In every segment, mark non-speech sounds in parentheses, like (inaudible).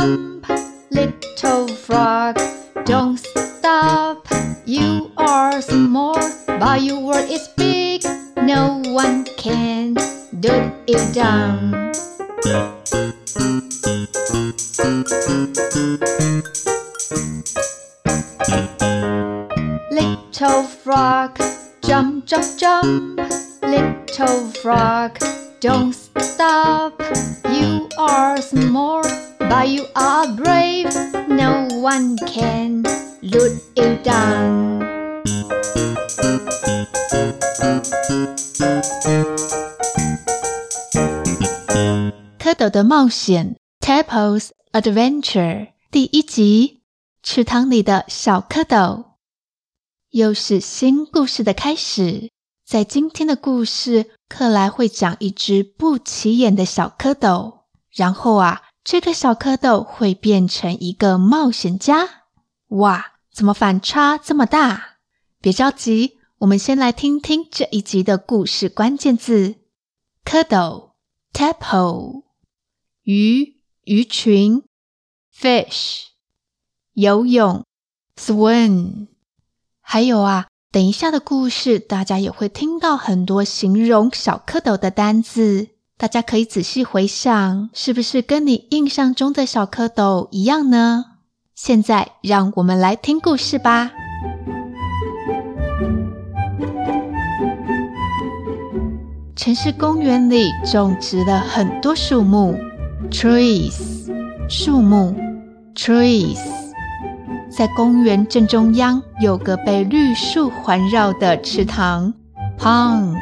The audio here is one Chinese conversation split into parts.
little frog. Don't stop. You are small, but your world is big. No one can do it down. Little frog, jump, jump, jump. Little frog, don't stop. You are small, but you are brave. No one can look it down. 蝌蚪的冒险 Tadpole's Adventure 第一集：池塘里的小蝌蚪。又是新故事的开始。在今天的故事，克莱会讲一只不起眼的小蝌蚪，然后啊，这个小蝌蚪会变成一个冒险家。哇，怎么反差这么大？别着急，我们先来听听这一集的故事关键字：蝌蚪 （tadpole）、鱼鱼群 （fish）、游泳 （swim）。还有啊，等一下的故事，大家也会听到很多形容小蝌蚪的单字，大家可以仔细回想，是不是跟你印象中的小蝌蚪一样呢？现在，让我们来听故事吧。城市公园里种植了很多树木，trees，树木，trees。在公园正中央有个被绿树环绕的池塘，pond，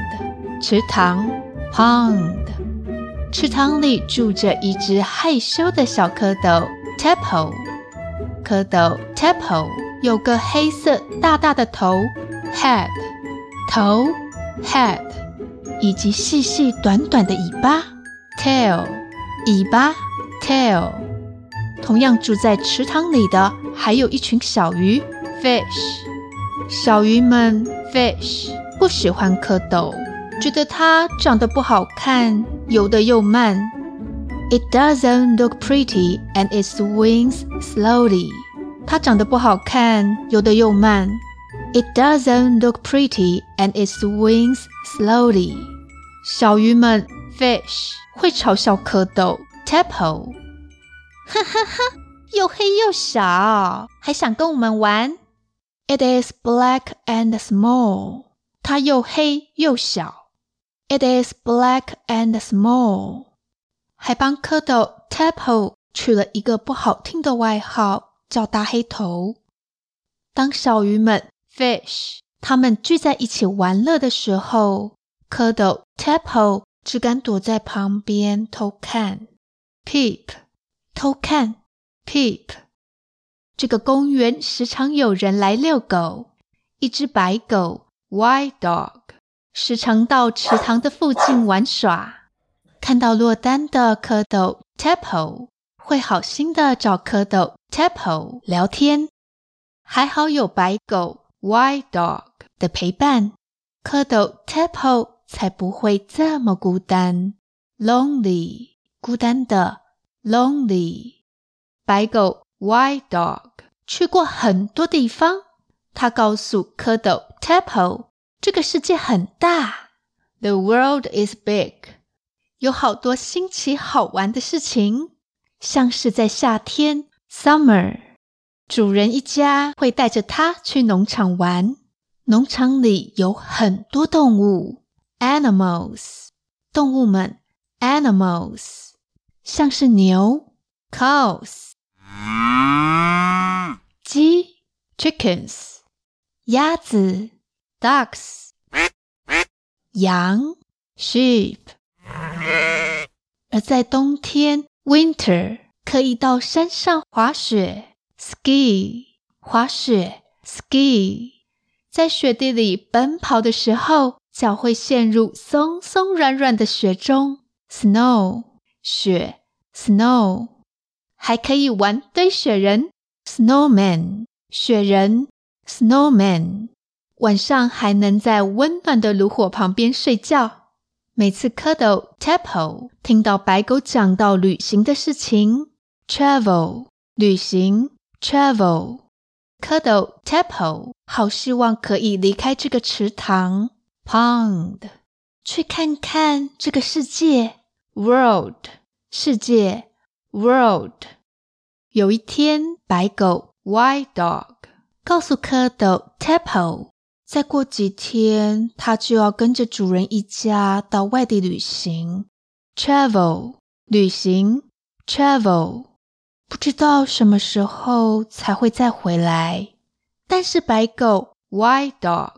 池塘，pond，池塘里住着一只害羞的小蝌蚪，tadpole，蝌蚪 tadpole 有个黑色大大的头，head，头，head，以及细细短短的尾巴，tail，尾巴，tail。同样住在池塘里的还有一群小鱼，fish。小鱼们，fish，不喜欢蝌蚪，觉得它长得不好看，游得又慢。It doesn't look pretty and it swims slowly。它长得不好看，游得又慢。It doesn't look pretty and it swims slowly。小鱼们，fish，会嘲笑蝌蚪，tadpole。哈哈哈，又黑又小，还想跟我们玩？It (laughs) is black and small。它又黑又小。 It is black and small。还帮蝌蚪 Tapo 取了一个不好听的外号，叫大黑头。当小鱼们 fish 它们聚在一起玩乐的时候，蝌蚪 Tapo 只敢躲在旁边偷看，peep。偷看，peep。这个公园时常有人来遛狗。一只白狗，white dog，时常到池塘的附近玩耍。看到落单的蝌蚪，tadpole，会好心的找蝌蚪，tadpole 聊天。还好有白狗，white dog 的陪伴，蝌蚪 tadpole 才不会这么孤单，lonely，孤单的。Lonely，白狗 White Dog 去过很多地方。他告诉蝌蚪 tadpole，这个世界很大，The world is big，有好多新奇好玩的事情，像是在夏天 Summer，主人一家会带着他去农场玩。农场里有很多动物，Animals，动物们 Animals。像是牛，cows，鸡，chickens，鸭子。，ducks，羊，sheep。而在冬天，winter，可以到山上滑雪，ski，滑雪，ski。在雪地里奔跑的时候，脚会陷入松松软软的雪中，snow，雪。Snow 还可以玩堆雪人，Snowman 雪人，Snowman 晚上还能在温暖的炉火旁边睡觉。每次蝌蚪 Tapo 听到白狗讲到旅行的事情，travel 旅行，travel。蝌蚪 Tapo 好希望可以离开这个池塘，pond 去看看这个世界，world 世界，world。有一天，白狗 white dog 告诉蝌蚪 Tapo 再过几天，它就要跟着主人一家到外地旅行，travel 旅行，travel。不知道什么时候才会再回来，但是白狗 White Dog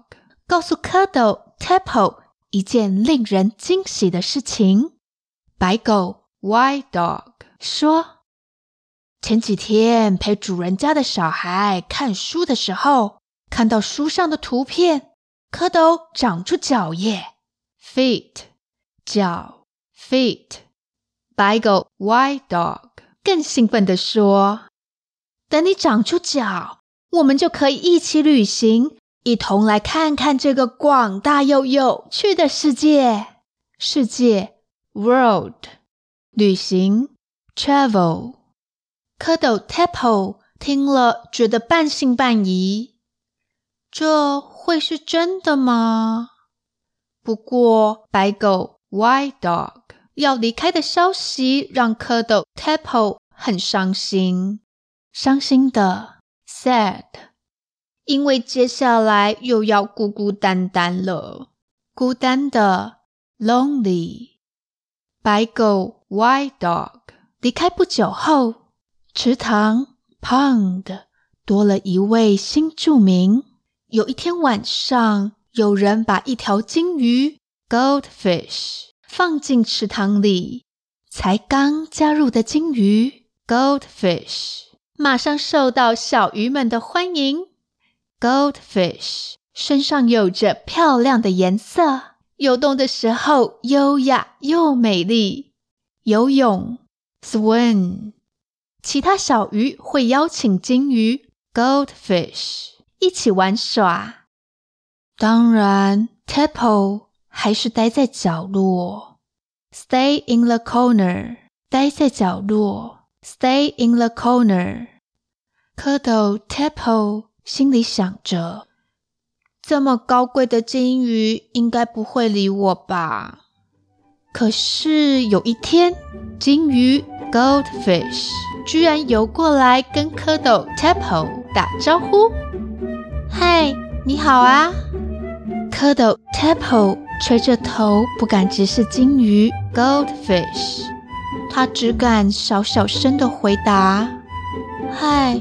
告诉蝌蚪 Tepo 一件令人惊喜的事情。白狗 White Dog 说：“前几天陪主人家的小孩看书的时候，看到书上的图片，蝌蚪长出脚耶，feet 脚 feet。白狗 White Dog。”更兴奋地说：“等你长出脚，我们就可以一起旅行，一同来看看这个广大又有趣的世界。世界 （world），旅行 （travel）。”蝌蚪 Tadpole 听了，觉得半信半疑：“这会是真的吗？”不过，白狗 White Dog。要离开的消息让蝌蚪 Tadpole 很伤心，伤心的 sad，因为接下来又要孤孤单单了，孤单的 lonely。白狗 White Dog 离开不久后，池塘 pond 多了一位新住民。有一天晚上，有人把一条金鱼 goldfish。放进池塘里，才刚加入的金鱼 Goldfish 马上受到小鱼们的欢迎。Goldfish 身上有着漂亮的颜色，游动的时候优雅又美丽。游泳 Swim，其他小鱼会邀请金鱼 Goldfish 一起玩耍。当然，Tadpole。还是待在角落，Stay in the corner，待在角落，Stay in the corner。蝌蚪 Tadpole 心里想着：这么高贵的金鱼应该不会理我吧？可是有一天，金鱼 Goldfish 居然游过来跟蝌蚪 Tadpole 打招呼：“嗨，你好啊！”蝌蚪 Tadpole。垂着头，不敢直视金鱼 Goldfish，他只敢小小声的回答：“嗨，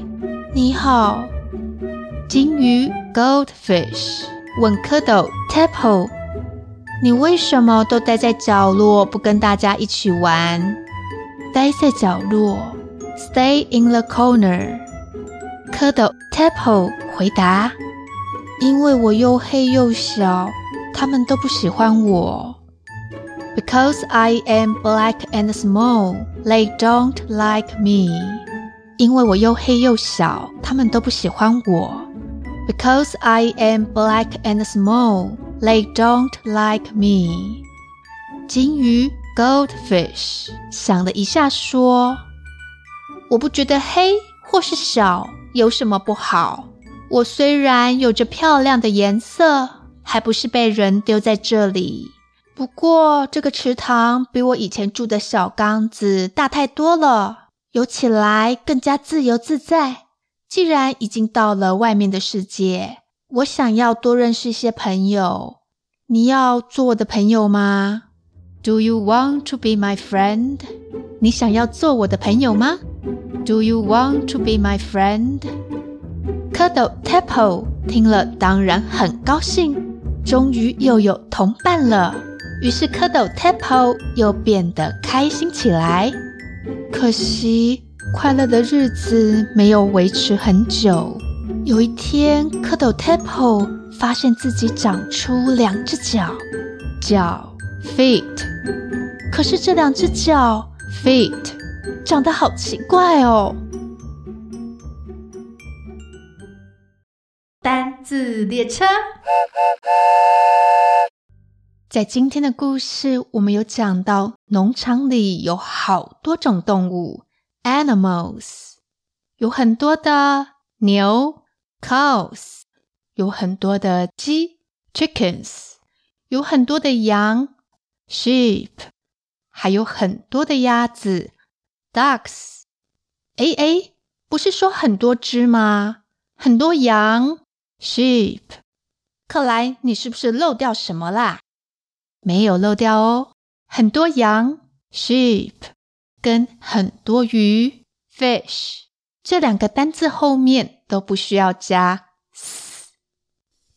你好。”金鱼 Goldfish 问蝌蚪 Tadpole：“ 你为什么都待在角落，不跟大家一起玩？”待在角落，Stay in the corner。蝌蚪 Tadpole 回答：“因为我又黑又小。”他们都不喜欢我，Because I am black and small, they don't like me。因为我又黑又小，他们都不喜欢我。Because I am black and small, they don't like me。金鱼 Goldfish 想了一下，说：“我不觉得黑或是小有什么不好。我虽然有着漂亮的颜色。”还不是被人丢在这里。不过这个池塘比我以前住的小缸子大太多了，游起来更加自由自在。既然已经到了外面的世界，我想要多认识一些朋友。你要做我的朋友吗？Do you want to be my friend？你想要做我的朋友吗？Do you want to be my friend？蝌蚪 Tepo 听了当然很高兴。终于又有同伴了，于是蝌蚪 Tapo 又变得开心起来。可惜，快乐的日子没有维持很久。有一天，蝌蚪 Tepo 发现自己长出两只脚，脚 feet。可是这两只脚 feet 长得好奇怪哦。单字列车。在今天的故事，我们有讲到农场里有好多种动物，animals，有很多的牛；cows，有很多的鸡；chickens，有很多的羊；sheep，还有很多的鸭子；ducks。哎哎，不是说很多只吗？很多羊，sheep。克莱，你是不是漏掉什么啦？没有漏掉哦，很多羊，sheep，跟很多鱼，fish，这两个单字后面都不需要加。S。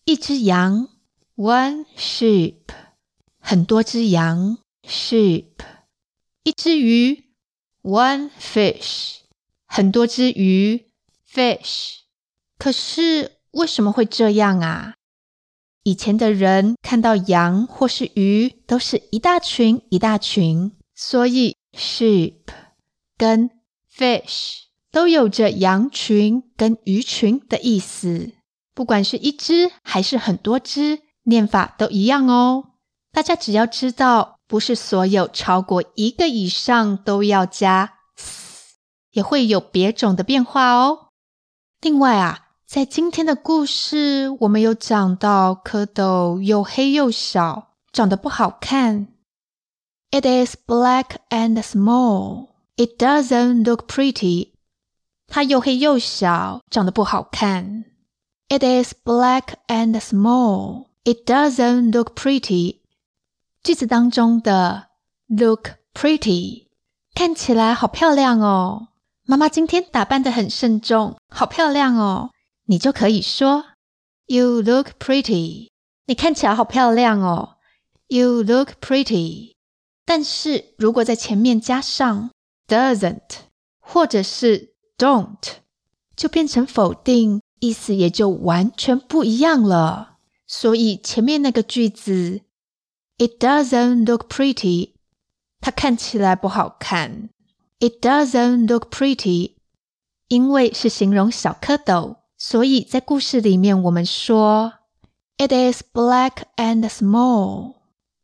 一只羊，one sheep，很多只羊，sheep。一只鱼，one fish，很多只鱼，fish。可是为什么会这样啊？以前的人看到羊或是鱼都是一大群一大群，所以 sheep 跟 fish 都有着羊群跟鱼群的意思。不管是一只还是很多只，念法都一样哦。大家只要知道，不是所有超过一个以上都要加也会有别种的变化哦。另外啊。在今天的故事，我们有讲到蝌蚪又黑又小，长得不好看。It is black and small. It doesn't look pretty. 它又黑又小，长得不好看。It is black and small. It doesn't look pretty. 句子当中的 look pretty 看起来好漂亮哦。妈妈今天打扮得很慎重，好漂亮哦。你就可以说，You look pretty。你看起来好漂亮哦。You look pretty。但是如果在前面加上 doesn't 或者是 don't，就变成否定，意思也就完全不一样了。所以前面那个句子，It doesn't look pretty，它看起来不好看。It doesn't look pretty，因为是形容小蝌蚪。所以在故事里面，我们说，It is black and small。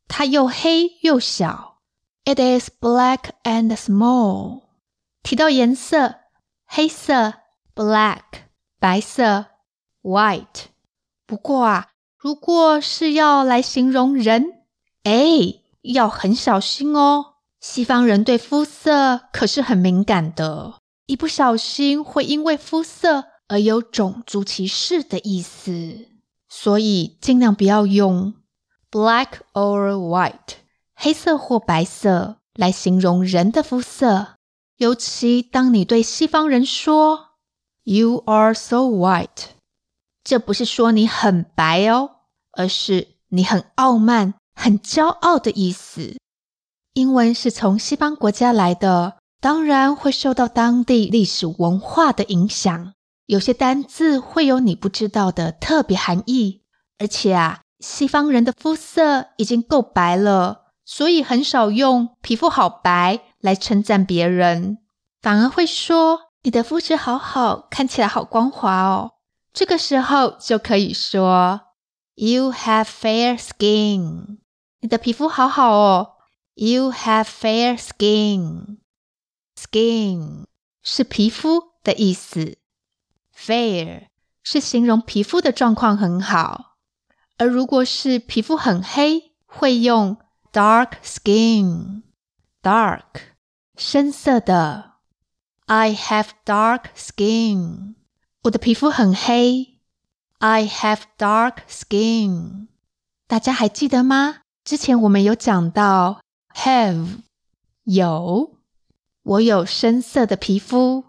它又黑又小。It is black and small。提到颜色，黑色 （black），白色 （white）。不过啊，如果是要来形容人，哎，要很小心哦。西方人对肤色可是很敏感的，一不小心会因为肤色。而有种族歧视的意思，所以尽量不要用 black or white 黑色或白色来形容人的肤色。尤其当你对西方人说 “You are so white”，这不是说你很白哦，而是你很傲慢、很骄傲的意思。英文是从西方国家来的，当然会受到当地历史文化的影响。有些单字会有你不知道的特别含义，而且啊，西方人的肤色已经够白了，所以很少用皮肤好白来称赞别人，反而会说你的肤质好好，看起来好光滑哦。这个时候就可以说 You have fair skin，你的皮肤好好哦。You have fair skin，skin 是皮肤的意思。Fair 是形容皮肤的状况很好，而如果是皮肤很黑，会用 dark skin，dark 深色的。I have dark skin，我的皮肤很黑。I have dark skin，大家还记得吗？之前我们有讲到 have 有，我有深色的皮肤。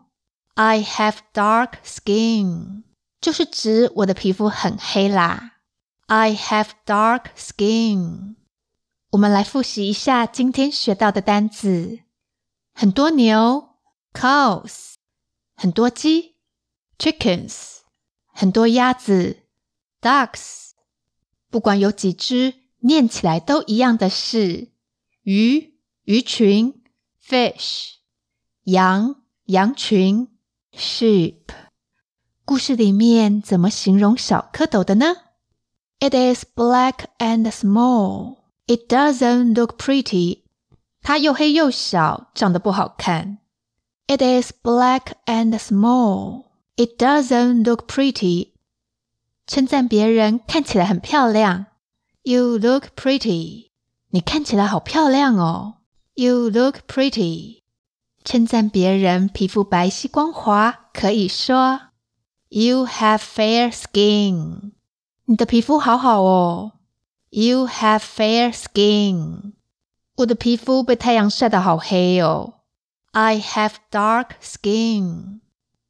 I have dark skin，就是指我的皮肤很黑啦。I have dark skin。我们来复习一下今天学到的单词：很多牛 （cows），很多鸡 （chickens），很多鸭子 （ducks）。不管有几只，念起来都一样的是鱼、鱼群 （fish），羊、羊群。Sheep，故事里面怎么形容小蝌蚪的呢？It is black and small. It doesn't look pretty. 它又黑又小，长得不好看。 It is black and small. It doesn't look pretty. 称赞别人看起来很漂亮。You look pretty. 你看起来好漂亮哦。You look pretty. 称赞别人皮肤白皙光滑，可以说 You have fair skin. 你的皮肤好好哦。You have fair skin. 我的皮肤被太阳晒得好黑哦。I have dark skin.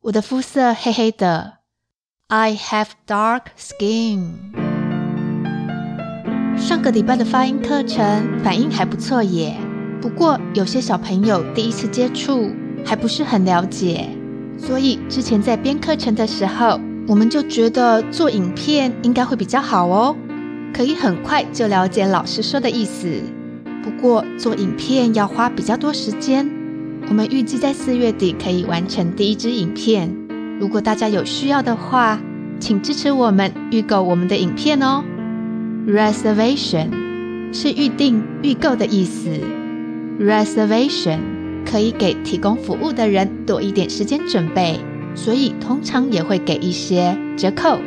我的肤色黑黑的。I have dark skin. 上个礼拜的发音课程反应还不错耶，不过有些小朋友第一次接触还不是很了解，所以之前在编课程的时候，我们就觉得做影片应该会比较好哦，可以很快就了解老师说的意思。不过做影片要花比较多时间。我们预计在四月底可以完成第一支影片。如果大家有需要的话，请支持我们预购我们的影片哦。Reservation 是预定、预购的意思。Reservation 可以给提供服务的人多一点时间准备，所以通常也会给一些折扣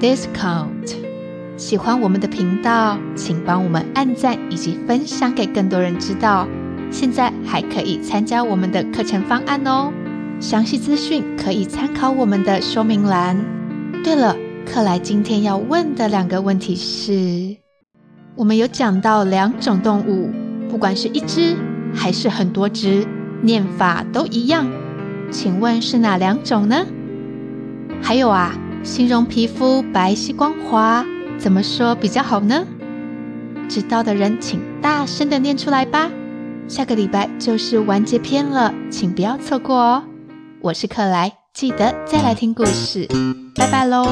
（discount）。喜欢我们的频道，请帮我们按赞以及分享给更多人知道。现在还可以参加我们的课程方案哦，详细资讯可以参考我们的说明栏。对了，克莱今天要问的两个问题是：我们有讲到两种动物，不管是一只还是很多只，念法都一样，请问是哪两种呢？还有啊，形容皮肤白皙光滑，怎么说比较好呢？知道的人请大声的念出来吧。下个礼拜就是完结篇了，请不要错过哦！我是克莱，记得再来听故事，拜拜喽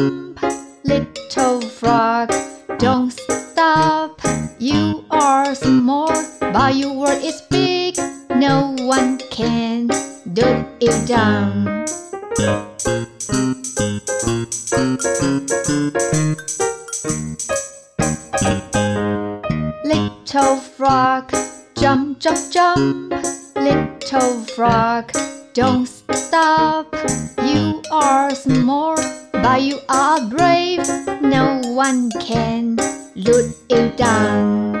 jump. Little frog, don't stop. You are small, but your world is big. No one can do it down. Little frog, jump, jump, jump. Little frog, don't stop. You are small, but you are brave. No one can loot you down.